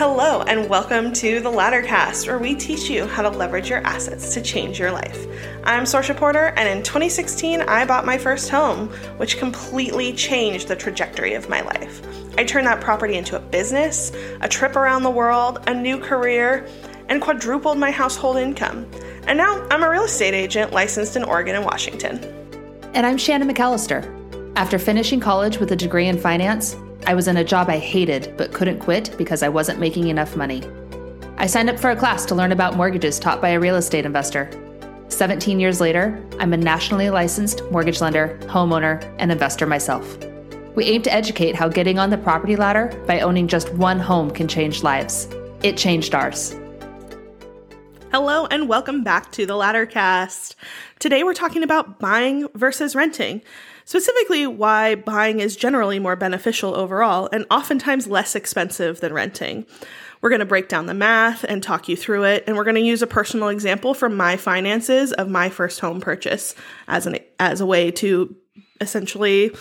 Hello, and welcome to the Laddercast, where we teach you how to leverage your assets to change your life. I'm Sorcha Porter, and in 2016, I bought my first home, which completely changed the trajectory of my life. I turned that property into a business, a trip around the world, a new career, and quadrupled my household income. And now I'm a real estate agent licensed in Oregon and Washington. And I'm Shannon McAlister. After finishing college with a degree in finance, I was in a job I hated but couldn't quit because I wasn't making enough money. I signed up for a class to learn about mortgages taught by a real estate investor. 17 years later, I'm a nationally licensed mortgage lender, homeowner, and investor myself. We aim to educate how getting on the property ladder by owning just one home can change lives. It changed ours. Hello, and welcome back to the Laddercast. Today we're talking about buying versus renting specifically why buying is generally more beneficial overall and oftentimes less expensive than renting. We're going to break down the math and talk you through it, and we're going to use a personal example from my finances of my first home purchase as an as a way to essentially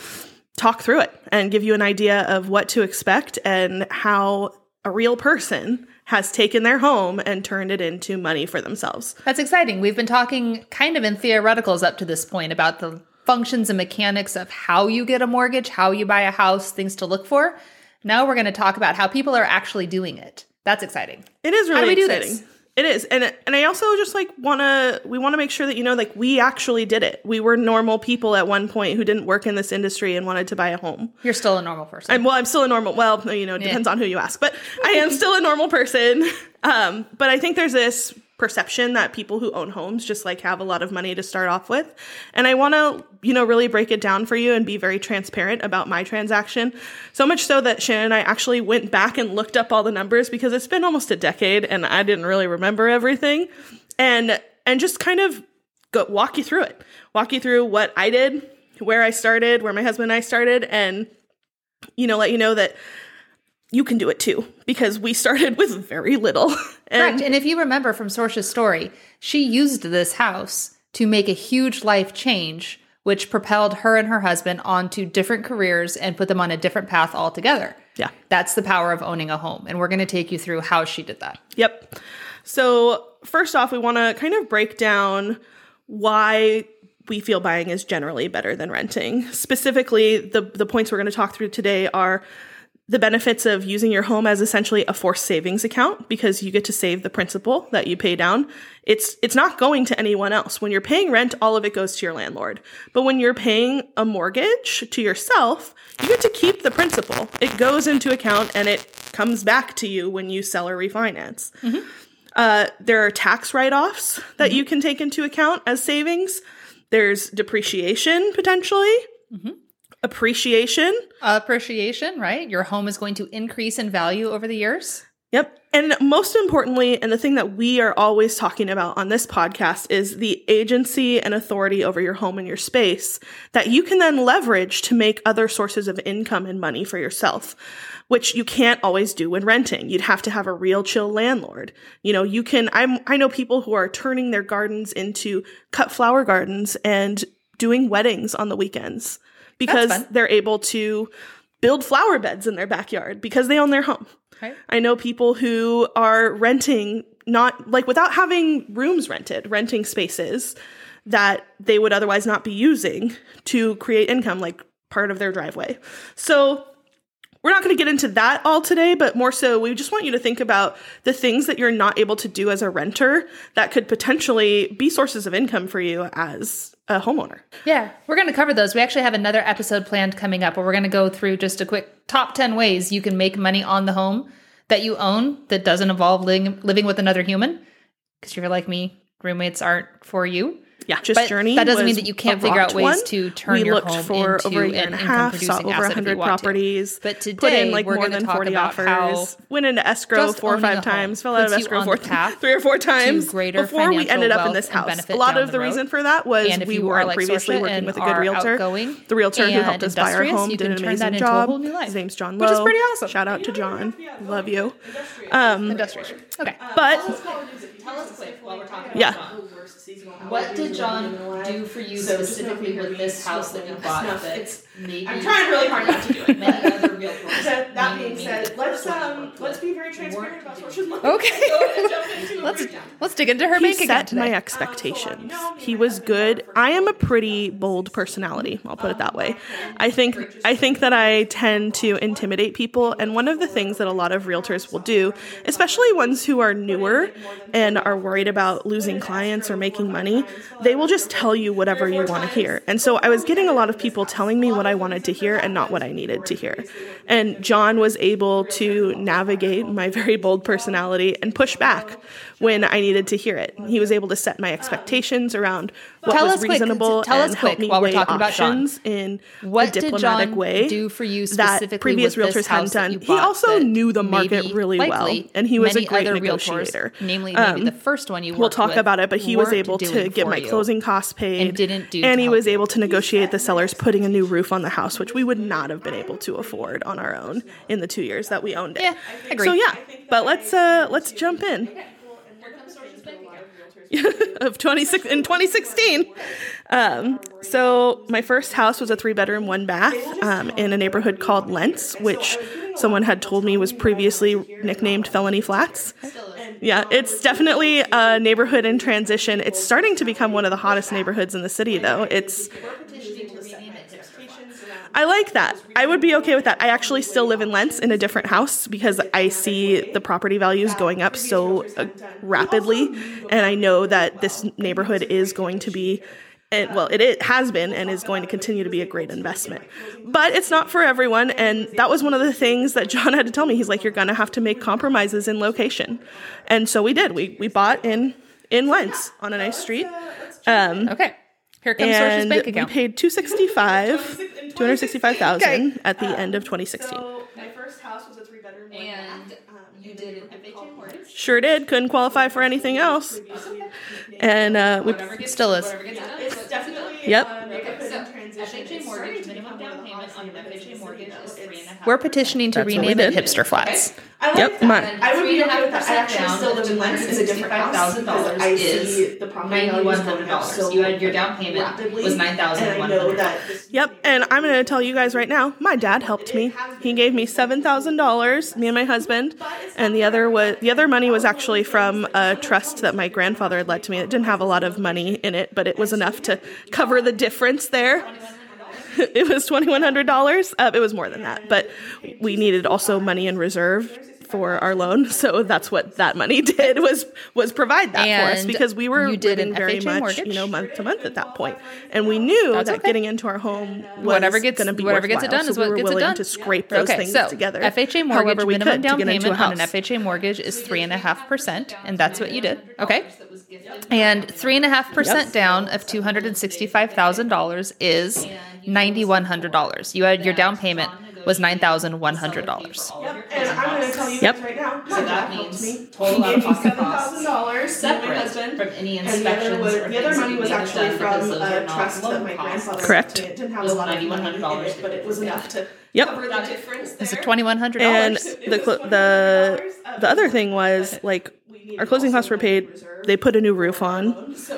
talk through it and give you an idea of what to expect and how a real person has taken their home and turned it into money for themselves. That's exciting. We've been talking kind of in theoreticals up to this point about the functions and mechanics of how you get a mortgage, how you buy a house, things to look for. Now we're going to talk about how people are actually doing it. That's exciting. It is really how do we exciting. It is. And and I also just like want to we want to make sure that you know like we actually did it. We were normal people at one point who didn't work in this industry and wanted to buy a home. You're still a normal person. I'm, well, I'm still a normal. Well, you know, it depends yeah. on who you ask, but I am still a normal person. Um, but I think there's this perception that people who own homes just like have a lot of money to start off with. And I want to, you know, really break it down for you and be very transparent about my transaction. So much so that Shannon and I actually went back and looked up all the numbers because it's been almost a decade and I didn't really remember everything. And and just kind of go walk you through it. Walk you through what I did, where I started, where my husband and I started and you know, let you know that you can do it too because we started with very little. and Correct. And if you remember from Sorcha's story, she used this house to make a huge life change, which propelled her and her husband onto different careers and put them on a different path altogether. Yeah. That's the power of owning a home. And we're going to take you through how she did that. Yep. So, first off, we want to kind of break down why we feel buying is generally better than renting. Specifically, the the points we're going to talk through today are the benefits of using your home as essentially a forced savings account because you get to save the principal that you pay down. It's it's not going to anyone else. When you're paying rent, all of it goes to your landlord. But when you're paying a mortgage to yourself, you get to keep the principal. It goes into account and it comes back to you when you sell or refinance. Mm-hmm. Uh, there are tax write-offs that mm-hmm. you can take into account as savings. There's depreciation potentially. Mm-hmm appreciation. Appreciation, right? Your home is going to increase in value over the years. Yep. And most importantly, and the thing that we are always talking about on this podcast is the agency and authority over your home and your space that you can then leverage to make other sources of income and money for yourself, which you can't always do when renting. You'd have to have a real chill landlord. You know, you can, I'm, I know people who are turning their gardens into cut flower gardens and doing weddings on the weekends because they're able to build flower beds in their backyard because they own their home. Right. I know people who are renting not like without having rooms rented, renting spaces that they would otherwise not be using to create income like part of their driveway. So we're not going to get into that all today, but more so, we just want you to think about the things that you're not able to do as a renter that could potentially be sources of income for you as a homeowner. Yeah, we're going to cover those. We actually have another episode planned coming up where we're going to go through just a quick top 10 ways you can make money on the home that you own that doesn't involve living, living with another human. Because you're like me, roommates aren't for you. Yeah, just but journey. That doesn't mean that you can't figure out ways one. to turn we your looked home for into over a year an and a half, saw over hundred properties. To. But today, put in like more than forty offers. Went into escrow four or five times. Fell out of escrow four, three or four times before we ended up in this house. A lot of the reason for that was we were like previously working with a good realtor. The realtor who helped us buy our home did an amazing job. His name's John Lowe. Which is pretty awesome. Shout out to John. Love you. Industrious. Um, okay, but tell us quick while we're talking yeah. John. What did John do for you so specifically with this house that you bought? That maybe I'm trying really hard not to do it. That, that being said, let's first one you um let's be very transparent about social. Okay. Let's let's dig into her he bank set my expectations. He was good. I am a pretty bold personality. I'll put it that way. I think I think that I tend to intimidate people, and one of the things that a lot of realtors will do, especially ones who are newer and are worried about losing clients or making money, they will just tell you whatever you want to hear. And so I was getting a lot of people telling me what I wanted to hear and not what I needed to hear. And John was able to navigate my very bold personality and push back when I needed to hear it. He was able to set my expectations around what Tell was us quick- reasonable tell us and help quick me while we're weigh talking about John. options in What a did diplomatic John way do for you that specifically previous with this realtors hadn't done. He also knew the market really well, and he was a great negotiator. Realtors, namely, maybe Um, the first one you We'll talk about it, but he was able to get my closing costs paid And didn't do and he was able to negotiate the sellers putting a new roof on the house, which we would not have been able to afford on our own in the two years that we owned it. Yeah. So yeah, but let's uh let's jump in of 26 in 2016. Um, so my first house was a three bedroom, one bath um, in a neighborhood called Lents, which someone had told me was previously nicknamed Felony Flats. Yeah, it's definitely a neighborhood in transition. It's starting to become one of the hottest neighborhoods in the city, though. It's I like that. I would be okay with that. I actually still live in Lents in a different house because I see the property values going up so uh, rapidly, and I know that this neighborhood is going to be. And well, it, it has been and is going to continue to be a great investment. But it's not for everyone. And that was one of the things that John had to tell me. He's like, you're going to have to make compromises in location. And so we did. We, we bought in, in Lents on a nice street. Um, Okay. Here comes and bank we paid 265 265000 Okay. at the end of 2016 So my first house was a three bedroom. And you did an FHA mortgage. sure did couldn't qualify for anything else and uh, we Still is. Whatever gets. It's definitely Yep. Okay, so FHA mortgage, minimum down payment on an FHA mortgage is three and a half. We're petitioning to That's what we rename it did. Hipster Flats. I yep. mine I would be okay with that. I actually still live in Lents in a different house because I see the property values going up. So You had your down payment rapidly, was nine thousand and I know hundred. that yep. and i'm going to tell you guys right now my dad helped me. He gave me $7000 me and my husband. And the other was the other money was actually from a trust that my grandfather had led to me. It didn't have a lot of money in it but it was enough to cover the difference there it was $2100 uh, it was more than that but we needed also money in reserve for our loan so that's what that money did was was provide that for us because we were living very FHA much mortgage? you know month to month at that point and we knew That's that okay. getting into our home was Whatever gets- going to be whatever gets it worthwhile, done so is we what were gets it done. to scrape those okay, things so together FHA mortgage however we minimum down payment on an. FHA mortgage is three and a half percent, and that's what you did. Okay, and three and a half percent down of two hundred and sixty-five thousand dollars is ninety-one hundred dollars. You had your down payment was nine thousand one hundred dollars. and i'm going to tell you Yep. guys right now So that means total out of pocket costs $7000 separate from any and the other inspections was or the other things money that was you have actually done from those are a not trust that loan my costs. grandfather Correct. left me. It didn't have a Was lot of money in $9,100 it, but it was enough to Yep. cover the difference It's there. twenty-one hundred and dollars. the cl- the the other thing was like our closing costs were paid. They put a new roof on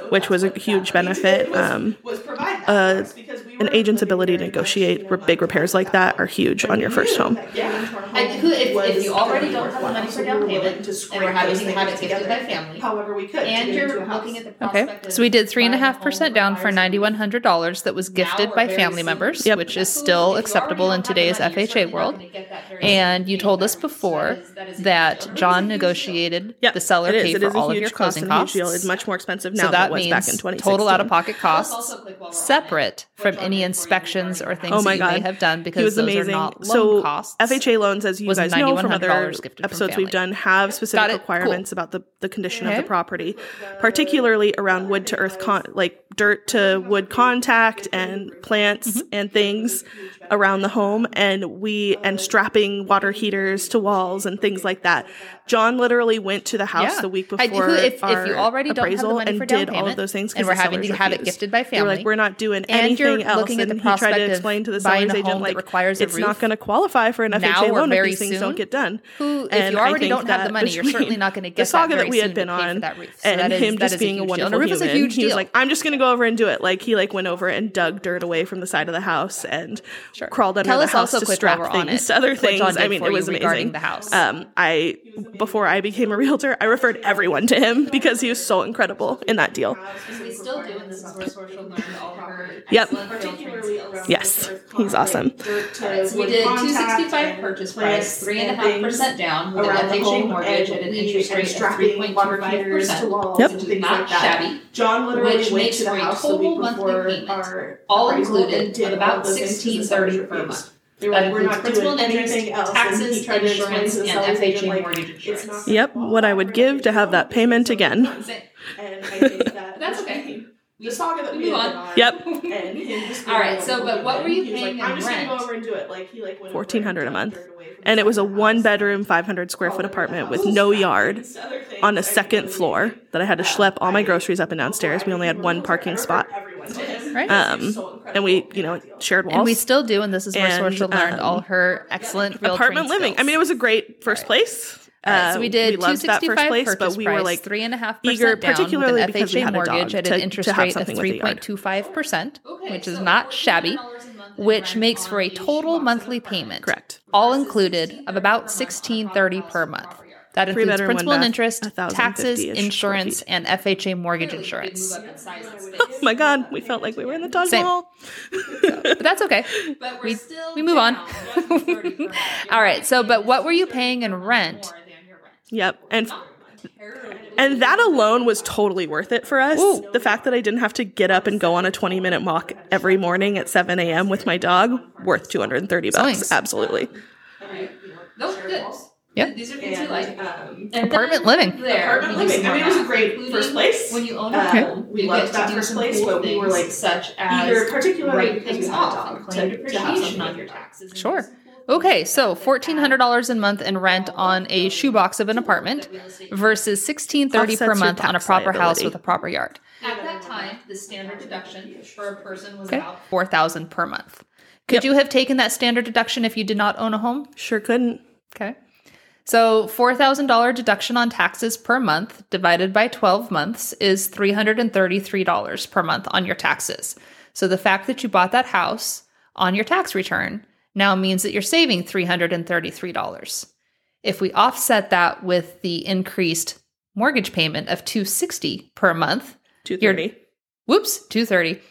which was a huge benefit. Um, was provide that uh, for us because we were an agent's ability to negotiate big repairs like that are huge on your first home. And who, if, if you already don't have the money for down payment, and we're having to have it gifted by family, However, we could. and you're into looking at the Okay, so we did three and a buying half home percent down for ninety-one hundred dollars that was gifted by family members, Yep. which is still If you already acceptable in today's FHA world. gonna get that very And you told us before is- that is a that John negotiated Yep, the seller it is. paid It for is a all of huge your cost closing and a huge costs. It's much more expensive now so than that it was means back in 2016. total out of pocket Plus costs also quick while we're on it. separate from any inspections or things Oh my that you may have done He because was those amazing. are not loan so costs. FHA loans, as you was guys know from other $9,100 from episodes we've done, have specific Got it. requirements about the, the condition of the property, particularly around wood to earth, con- like dirt to wood contact and plants Mm-hmm. and things around the home, and we and strapping water heaters to walls and things like that. John literally went to the house Yeah. the week I- before who- if- if you already don't have the money and for down did all of those things, and we're having to have it gifted by They were family, like, we're not doing anything else. Looking and at the he tried to explain to the seller's agent like requires it's not going to qualify for an FHA loan if these things don't get done. Who, if and you already don't have the money, you're certainly not going to get the saga that, that we had been on, so and him just being a, wonderful human. A he was like, I'm just going to go over and do it. Like he like went over and dug dirt away from the side of the house and crawled under the house to strap things to other things. I mean, it was amazing. The house. I before I became a realtor, I referred everyone to him because he was so incredible in that deal. We still do, and this is where Sorcha learned all her Yep. Yes, he's awesome. so we did two sixty five purchase price, three and a half percent down with an FHA mortgage at an interest rate of three point two five percent. Yep. Not shabby. John literally which makes to the for a house total monthly payment, all included, of about sixteen thirty per month. They were like, we're not principal doing anything else. taxes, and he tried insurance, to and sellers agent, FHA like, mortgage it's insurance. not Yep, what I would give to have that payment again. And I think that That's okay. The saga that we Move had on. Yep. And All right, so, but what were you he paying like, I'm just gonna go over and do it. Like he like went Fourteen hundred a month, dug dirt away from and it was a side of the one house. bedroom, five hundred square foot apartment with no yard on a I second floor that I had to schlep all my groceries up and downstairs. We only had one parking spot, Everyone to him. Right. um, and we you know shared walls. And we still do, and this is where And, Sorcha learned um, all her excellent realtoring apartment living. I mean, it was a great first place. All right, so Uh, we did we 265 place, purchase but we price, were like three and a half eager, down particularly with an because we FHA had a mortgage dog, at to- an to interest rate of something with a three yard. point two five percent, which is so not shabby, $1,400 a month in which makes for a a total monthly payment, Correct. all included, of about sixteen thirty per month. That Three includes bedroom, principal and interest, taxes, insurance, feet. and FHA mortgage Clearly, insurance. move up in size and space. Oh my god, we felt like we were in the Taj Same. Mahal. But that's okay. But we're We- still we move on. down 130 per month. Your All right, so but what were you paying in rent? more than your rent. Yep, and and that alone was totally worth it for us. Ooh. The fact that I didn't have to get up and go on a twenty minute walk every morning at seven a.m. with my dog, worth two hundred and thirty bucks. Thanks. Absolutely. Nope, good. Yep. These are things we like. Um, And Apartment living. There, Apartment living. I mean, it was a great including first place. When you own a Okay. home, We you loved that first place, cool but we were, like, such as eager, particularly things we had a off and to- claim to have depreciation on your taxes. Sure. do some cool Okay, so fourteen hundred dollars a month in rent on a shoebox of an apartment versus sixteen thirty per month on a tax proper house with a proper yard. At that time, the standard deduction for a person was Okay, about four thousand per month. Could Yep. you have taken that standard deduction if you did not own a home? Sure couldn't. Okay. So four thousand dollar deduction on taxes per month divided by twelve months is three hundred and thirty three dollars per month on your taxes. So the fact that you bought that house on your tax return now means that you're saving three hundred and thirty three dollars. If we offset that with the increased mortgage payment of two sixty per month, 230. Whoops, two thirty,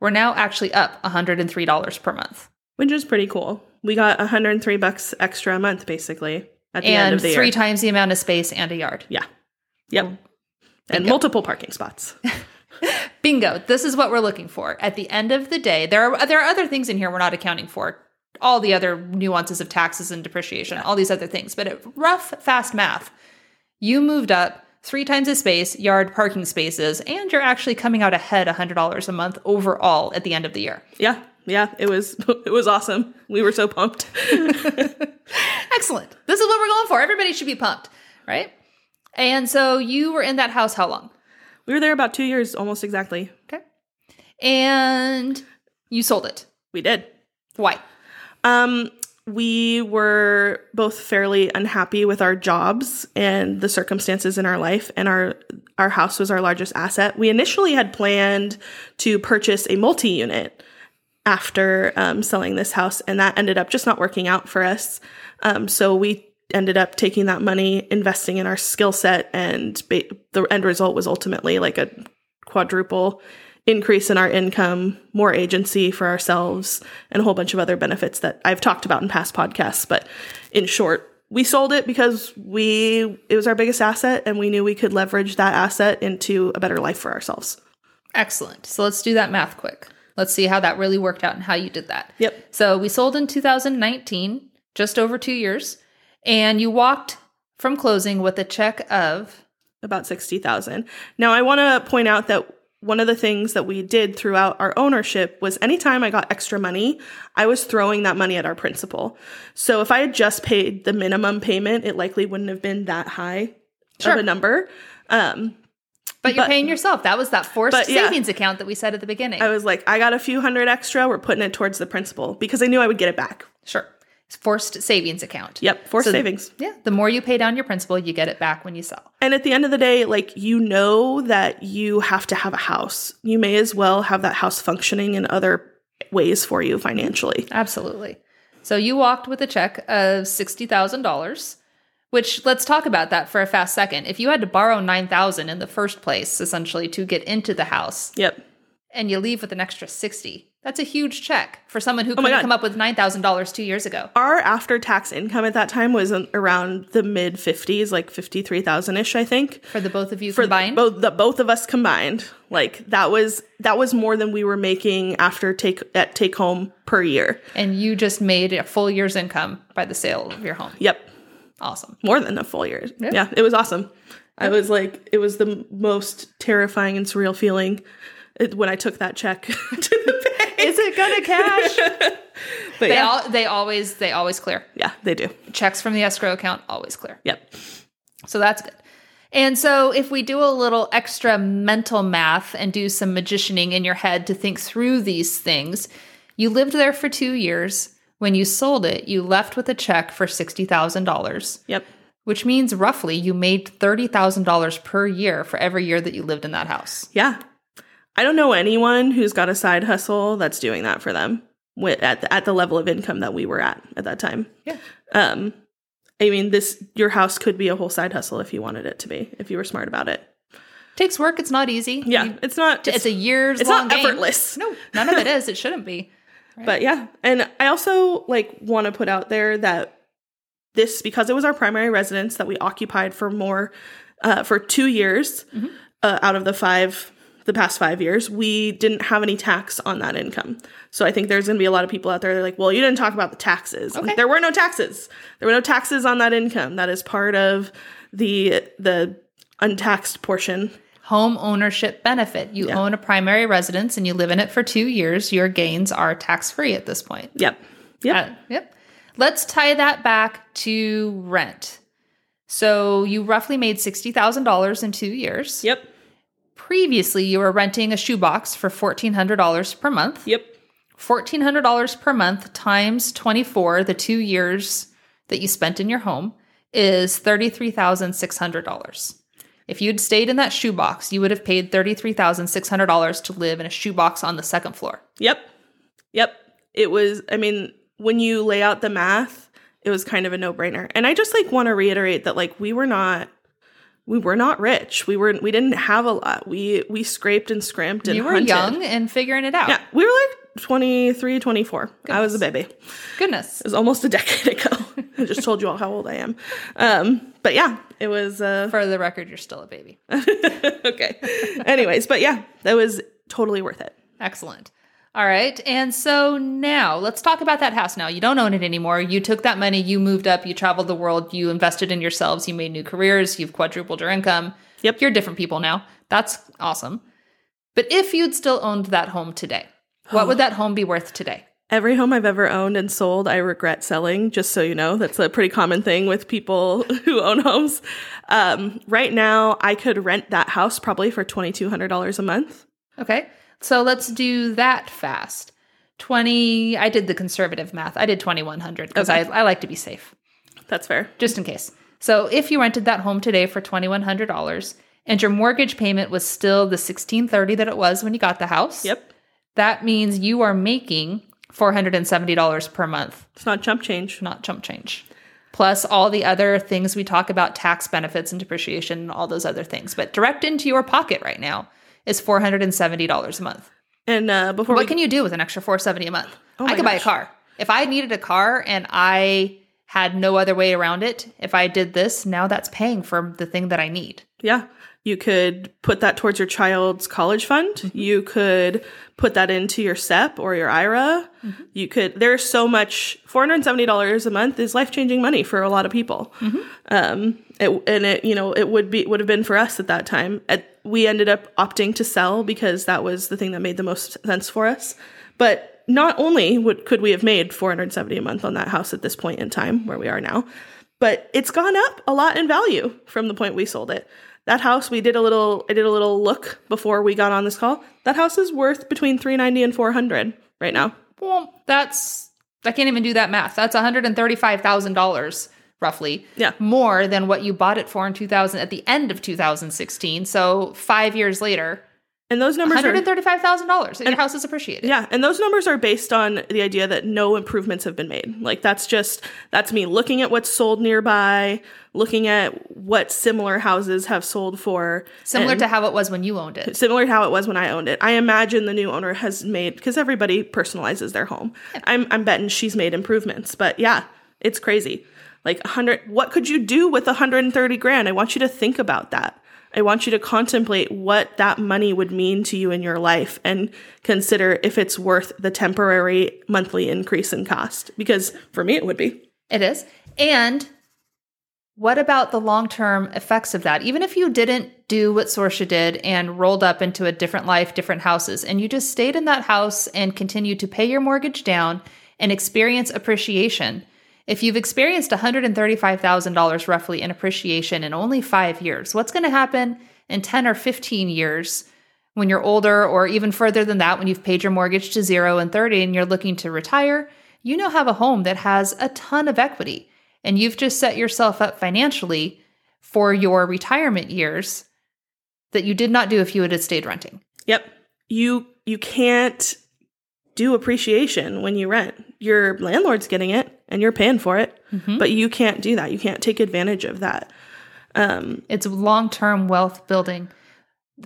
we're now actually up hundred and three dollars per month. which is pretty cool. We got one hundred and three bucks extra a month, basically, at the end And of the three year. times the amount of space and a yard. yeah. Yep. And multiple parking spots. Bingo. This is what we're looking for. At the end of the day, there are there are other things in here we're not accounting for. All the other nuances of taxes and depreciation, all these other things. But at rough, fast math, you moved up three times the space, yard parking spaces, and you're actually coming out ahead $100 a month overall at the end of the year. Yeah. Yeah. It was it was awesome. We were so pumped. Excellent. This is what we're going for. Everybody should be pumped, right? And so you were in that house how long? we were there about two years, almost exactly. Okay. And you sold it. We did. Why? Um, we were both fairly unhappy with our jobs and the circumstances in our life, and our our house was our largest asset. We initially had planned to purchase a multi unit after um, selling this house, and that ended up just not working out for us. Um, so we ended up taking that money, investing in our skill set, and ba- the end result was ultimately like a quadruple increase in our income, more agency for ourselves, and a whole bunch of other benefits that I've talked about in past podcasts. But in short, we sold it because we it was our biggest asset and we knew we could leverage that asset into a better life for ourselves. Excellent. So let's do that math quick. Let's see how that really worked out and how you did that. Yep. So we sold in 2019, just over two years, and you walked from closing with a check of about 60,000. Now I want to point out that one of the things that we did throughout our ownership was anytime I got extra money, I was throwing that money at our principal. So if I had just paid the minimum payment, it likely wouldn't have been that high Sure. of a number. Um, But you're but, paying yourself. That was that forced savings account that we said at the beginning. I was like, I got a few hundred extra. We're putting it towards the principal because I knew I would get it back. Sure. It's forced savings account. Yep, forced so savings. yeah, the more you pay down your principal, you get it back when you sell. And at the end of the day, like you know that you have to have a house. You may as well have that house functioning in other ways for you financially. Absolutely. So you walked with a check of $60,000, which let's talk about that for a fast second. If you had to borrow 9,000 in the first place essentially to get into the house. Yep. And you leave with an extra 60. That's a huge check for someone who oh couldn't come up with $9,000 2 years ago. Our after tax income at that time was around the mid 50s, like 53,000ish, I think. For the both of you for combined? both the both of us combined. Like that was that was more than we were making after take at take home per year. And you just made a full year's income by the sale of your home. Yep. Awesome. More than a full year. Yep. Yeah, it was awesome. I was like, it was the most terrifying and surreal feeling when I took that check to the bank. Is it gonna cash? but they yeah. all they always they always clear. Yeah, they do. Checks from the escrow account always clear. Yep. So that's good. And so if we do a little extra mental math and do some magicianing in your head to think through these things, you lived there for 2 years. When you sold it, you left with a check for $60,000. Yep. Which means roughly you made $30,000 per year for every year that you lived in that house. Yeah. I don't know anyone who's got a side hustle that's doing that for them with, at the, at the level of income that we were at at that time. Yeah. Um, I mean, this your house could be a whole side hustle if you wanted it to be, if you were smart about it. Takes work. It's not easy. Yeah, you, it's not. It's, it's, a year's. It's not game. effortless. No, none of it is. It shouldn't be. Right. But yeah, and I also like want to put out there that this because it was our primary residence that we occupied for more uh, for two years mm-hmm. uh, out of the five the past five years, we didn't have any tax on that income. So I think there's going to be a lot of people out there that are like, well, you didn't talk about the taxes. Okay. There were no taxes. There were no taxes on that income. That is part of the the untaxed portion. Home ownership benefit. You yeah. own a primary residence and you live in it for two years. Your gains are tax free at this point. Yep. Yep. Uh, yep. Let's tie that back to rent. So you roughly made $60,000 in two years. Yep. Previously, you were renting a shoebox for $1,400 per month. Yep. $1,400 per month times 24, the two years that you spent in your home, is $33,600. If you'd stayed in that shoebox, you would have paid $33,600 to live in a shoebox on the second floor. Yep. Yep. It was, I mean, when you lay out the math, it was kind of a no brainer. And I just like want to reiterate that, like, we were not we were not rich. We were we didn't have a lot. We we scraped and scrimped and You were hunted. young and figuring it out. Yeah, we were like 23, 24. Goodness. I was a baby. Goodness. It was almost a decade ago. I just told you all how old I am. Um, but yeah, it was uh For the record, you're still a baby. okay. Anyways, but yeah, that was totally worth it. Excellent. All right. And so now let's talk about that house now. You don't own it anymore. You took that money, you moved up, you traveled the world, you invested in yourselves, you made new careers, you've quadrupled your income. Yep. You're different people now. That's awesome. But if you'd still owned that home today, what would that home be worth today? Every home I've ever owned and sold, I regret selling, just so you know. That's a pretty common thing with people who own homes. Um, right now, I could rent that house probably for $2,200 a month. Okay. So let's do that fast. 20, I did the conservative math. I did 2100 because okay. I, I like to be safe. That's fair. Just in case. So if you rented that home today for $2,100 and your mortgage payment was still the 1630 that it was when you got the house. Yep. That means you are making $470 per month. It's not chump change. Not chump change. Plus all the other things we talk about tax benefits and depreciation and all those other things. But direct into your pocket right now is $470 a month. And uh, before what we... can you do with an extra 470 a month? Oh I could gosh. buy a car. If I needed a car and I had no other way around it, if I did this, now that's paying for the thing that I need. Yeah. You could put that towards your child's college fund. Mm-hmm. You could put that into your SEP or your IRA. Mm-hmm. You could, there's so much, $470 a month is life changing money for a lot of people. Mm-hmm. Um, it, and it, you know, it would be, would have been for us at that time. At, we ended up opting to sell because that was the thing that made the most sense for us. But not only would, could we have made 470 a month on that house at this point in time where we are now, but it's gone up a lot in value from the point we sold it. That house we did a little I did a little look before we got on this call. That house is worth between 390 and 400 right now. Well, that's I can't even do that math. That's $135,000 roughly. Yeah. More than what you bought it for in 2000 at the end of 2016. So 5 years later, and those numbers $135,000 that your house is appreciated. Yeah, and those numbers are based on the idea that no improvements have been made. Like that's just that's me looking at what's sold nearby, looking at what similar houses have sold for. Similar to how it was when you owned it. Similar to how it was when I owned it. I imagine the new owner has made because everybody personalizes their home. Yeah. I'm I'm betting she's made improvements. But yeah, it's crazy. Like 100 what could you do with 130 grand? I want you to think about that. I want you to contemplate what that money would mean to you in your life and consider if it's worth the temporary monthly increase in cost. Because for me, it would be. It is. And what about the long term effects of that? Even if you didn't do what Sorcha did and rolled up into a different life, different houses, and you just stayed in that house and continued to pay your mortgage down and experience appreciation, if you've experienced $135,000 roughly in appreciation in only five years, what's going to happen in 10 or 15 years when you're older, or even further than that, when you've paid your mortgage to zero and 30 and you're looking to retire? You now have a home that has a ton of equity, and you've just set yourself up financially for your retirement years that you did not do if you had stayed renting. Yep. You you can't do appreciation when you rent. Your landlord's getting it and you're paying for it, mm-hmm. but you can't do that. You can't take advantage of that. Um, it's long term wealth building.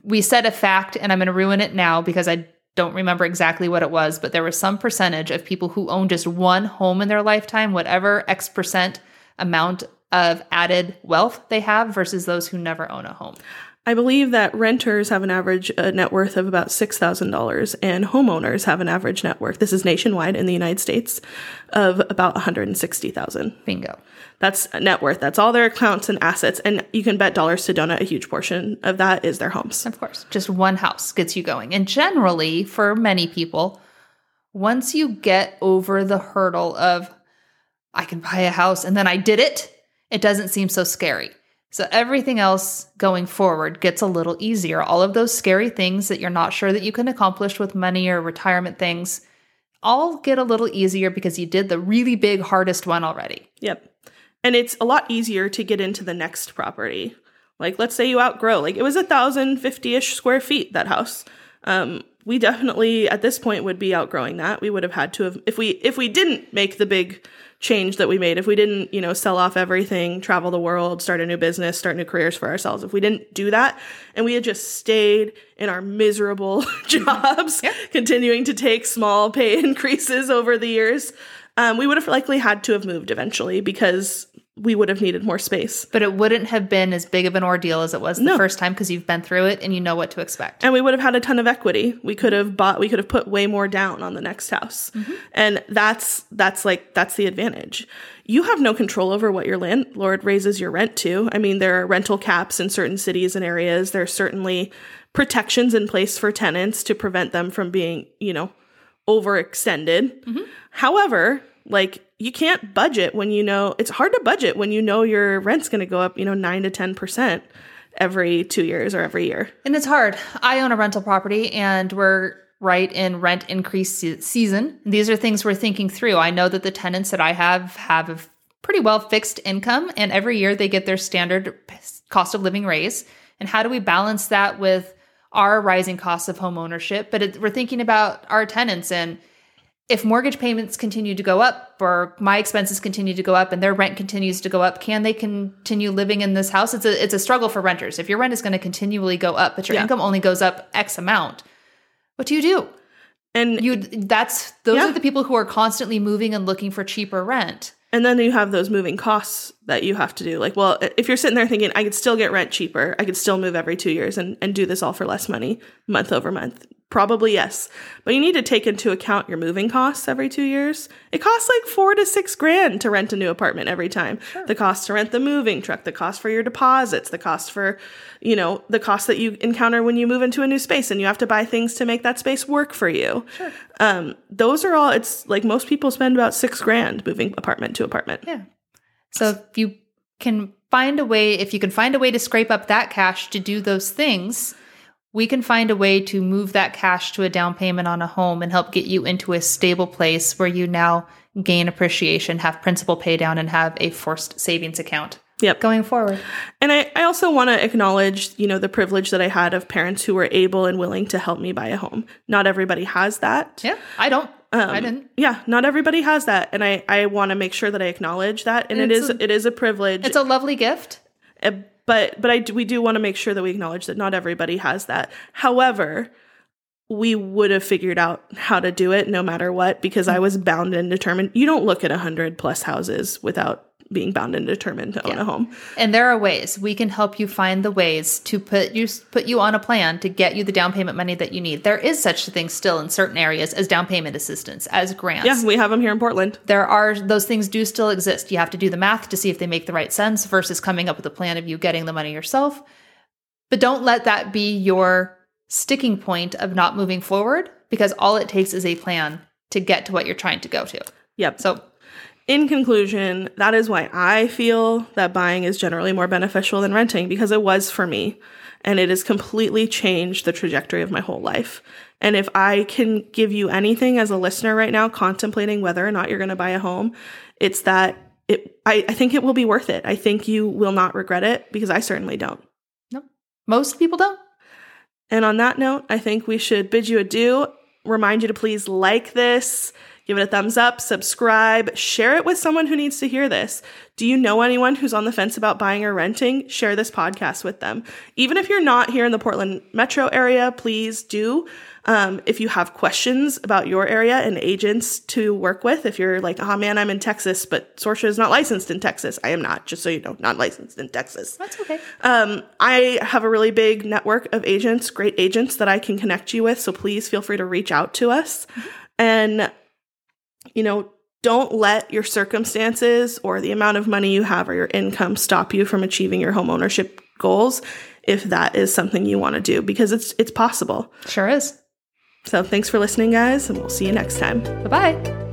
We said a fact, and I'm going to ruin it now because I don't remember exactly what it was, but there was some percentage of people who own just one home in their lifetime, whatever X percent amount of added wealth they have versus those who never own a home. I believe that renters have an average uh, net worth of about $6,000 and homeowners have an average net worth. This is nationwide in the United States of about 160,000. Bingo. That's net worth. That's all their accounts and assets. And you can bet dollars to donut a huge portion of that is their homes. Of course. Just one house gets you going. And generally, for many people, once you get over the hurdle of, I can buy a house and then I did it, it doesn't seem so scary. So everything else going forward gets a little easier. All of those scary things that you're not sure that you can accomplish with money or retirement things all get a little easier because you did the really big hardest one already. Yep. And it's a lot easier to get into the next property. Like let's say you outgrow, like it was a thousand fifty ish square feet, that house. Um, we definitely at this point would be outgrowing that. We would have had to have if we if we didn't make the big change that we made, if we didn't, you know, sell off everything, travel the world, start a new business, start new careers for ourselves, if we didn't do that and we had just stayed in our miserable jobs, yep. continuing to take small pay increases over the years, um, we would have likely had to have moved eventually because we would have needed more space. But it wouldn't have been as big of an ordeal as it was the no. first time because you've been through it and you know what to expect. And we would have had a ton of equity. We could have bought we could have put way more down on the next house. Mm-hmm. And that's that's like that's the advantage. You have no control over what your landlord raises your rent to. I mean, there are rental caps in certain cities and areas. There's certainly protections in place for tenants to prevent them from being, you know, overextended. Mm-hmm. However, like you can't budget when you know it's hard to budget when you know your rent's going to go up, you know, 9 to 10% every 2 years or every year. And it's hard. I own a rental property and we're right in rent increase season. These are things we're thinking through. I know that the tenants that I have have a pretty well fixed income and every year they get their standard cost of living raise. And how do we balance that with our rising costs of home ownership? But it, we're thinking about our tenants and if mortgage payments continue to go up or my expenses continue to go up and their rent continues to go up can they continue living in this house it's a it's a struggle for renters if your rent is going to continually go up but your yeah. income only goes up x amount what do you do and you that's those yeah. are the people who are constantly moving and looking for cheaper rent and then you have those moving costs that you have to do. Like, well, if you're sitting there thinking, I could still get rent cheaper, I could still move every two years and, and do this all for less money, month over month. Probably yes. But you need to take into account your moving costs every two years. It costs like four to six grand to rent a new apartment every time. Sure. The cost to rent the moving truck, the cost for your deposits, the cost for, you know, the cost that you encounter when you move into a new space and you have to buy things to make that space work for you. Sure. Um, those are all, it's like most people spend about six grand moving apartment to apartment. Yeah. So if you can find a way, if you can find a way to scrape up that cash to do those things, we can find a way to move that cash to a down payment on a home and help get you into a stable place where you now gain appreciation, have principal pay down, and have a forced savings account. Yep. Going forward. And I, I also want to acknowledge, you know, the privilege that I had of parents who were able and willing to help me buy a home. Not everybody has that. Yeah, I don't. Um, I didn't. Yeah, not everybody has that, and I I want to make sure that I acknowledge that, and, and it is a, it is a privilege. It's a lovely gift. But but I do, we do want to make sure that we acknowledge that not everybody has that. However, we would have figured out how to do it no matter what because I mm. was bound and determined. You don't look at a hundred plus houses without being bound and determined to own yeah. a home. And there are ways we can help you find the ways to put you put you on a plan to get you the down payment money that you need. There is such a thing still in certain areas as down payment assistance, as grants. Yeah, we have them here in Portland. There are those things do still exist. You have to do the math to see if they make the right sense versus coming up with a plan of you getting the money yourself. But don't let that be your sticking point of not moving forward because all it takes is a plan to get to what you're trying to go to. Yep. So in conclusion, that is why I feel that buying is generally more beneficial than renting because it was for me. And it has completely changed the trajectory of my whole life. And if I can give you anything as a listener right now, contemplating whether or not you're going to buy a home, it's that it, I, I think it will be worth it. I think you will not regret it because I certainly don't. No, most people don't. And on that note, I think we should bid you adieu. Remind you to please like this Give it a thumbs up, subscribe, share it with someone who needs to hear this. Do you know anyone who's on the fence about buying or renting? Share this podcast with them. Even if you're not here in the Portland metro area, please do. Um, if you have questions about your area and agents to work with, if you're like, oh man, I'm in Texas, but Sorcha is not licensed in Texas. I am not, just so you know, not licensed in Texas. That's okay. Um, I have a really big network of agents, great agents that I can connect you with. So please feel free to reach out to us. Mm-hmm. And you know, don't let your circumstances or the amount of money you have or your income stop you from achieving your home ownership goals if that is something you want to do because it's it's possible. Sure is. So thanks for listening guys and we'll see you next time. Bye-bye.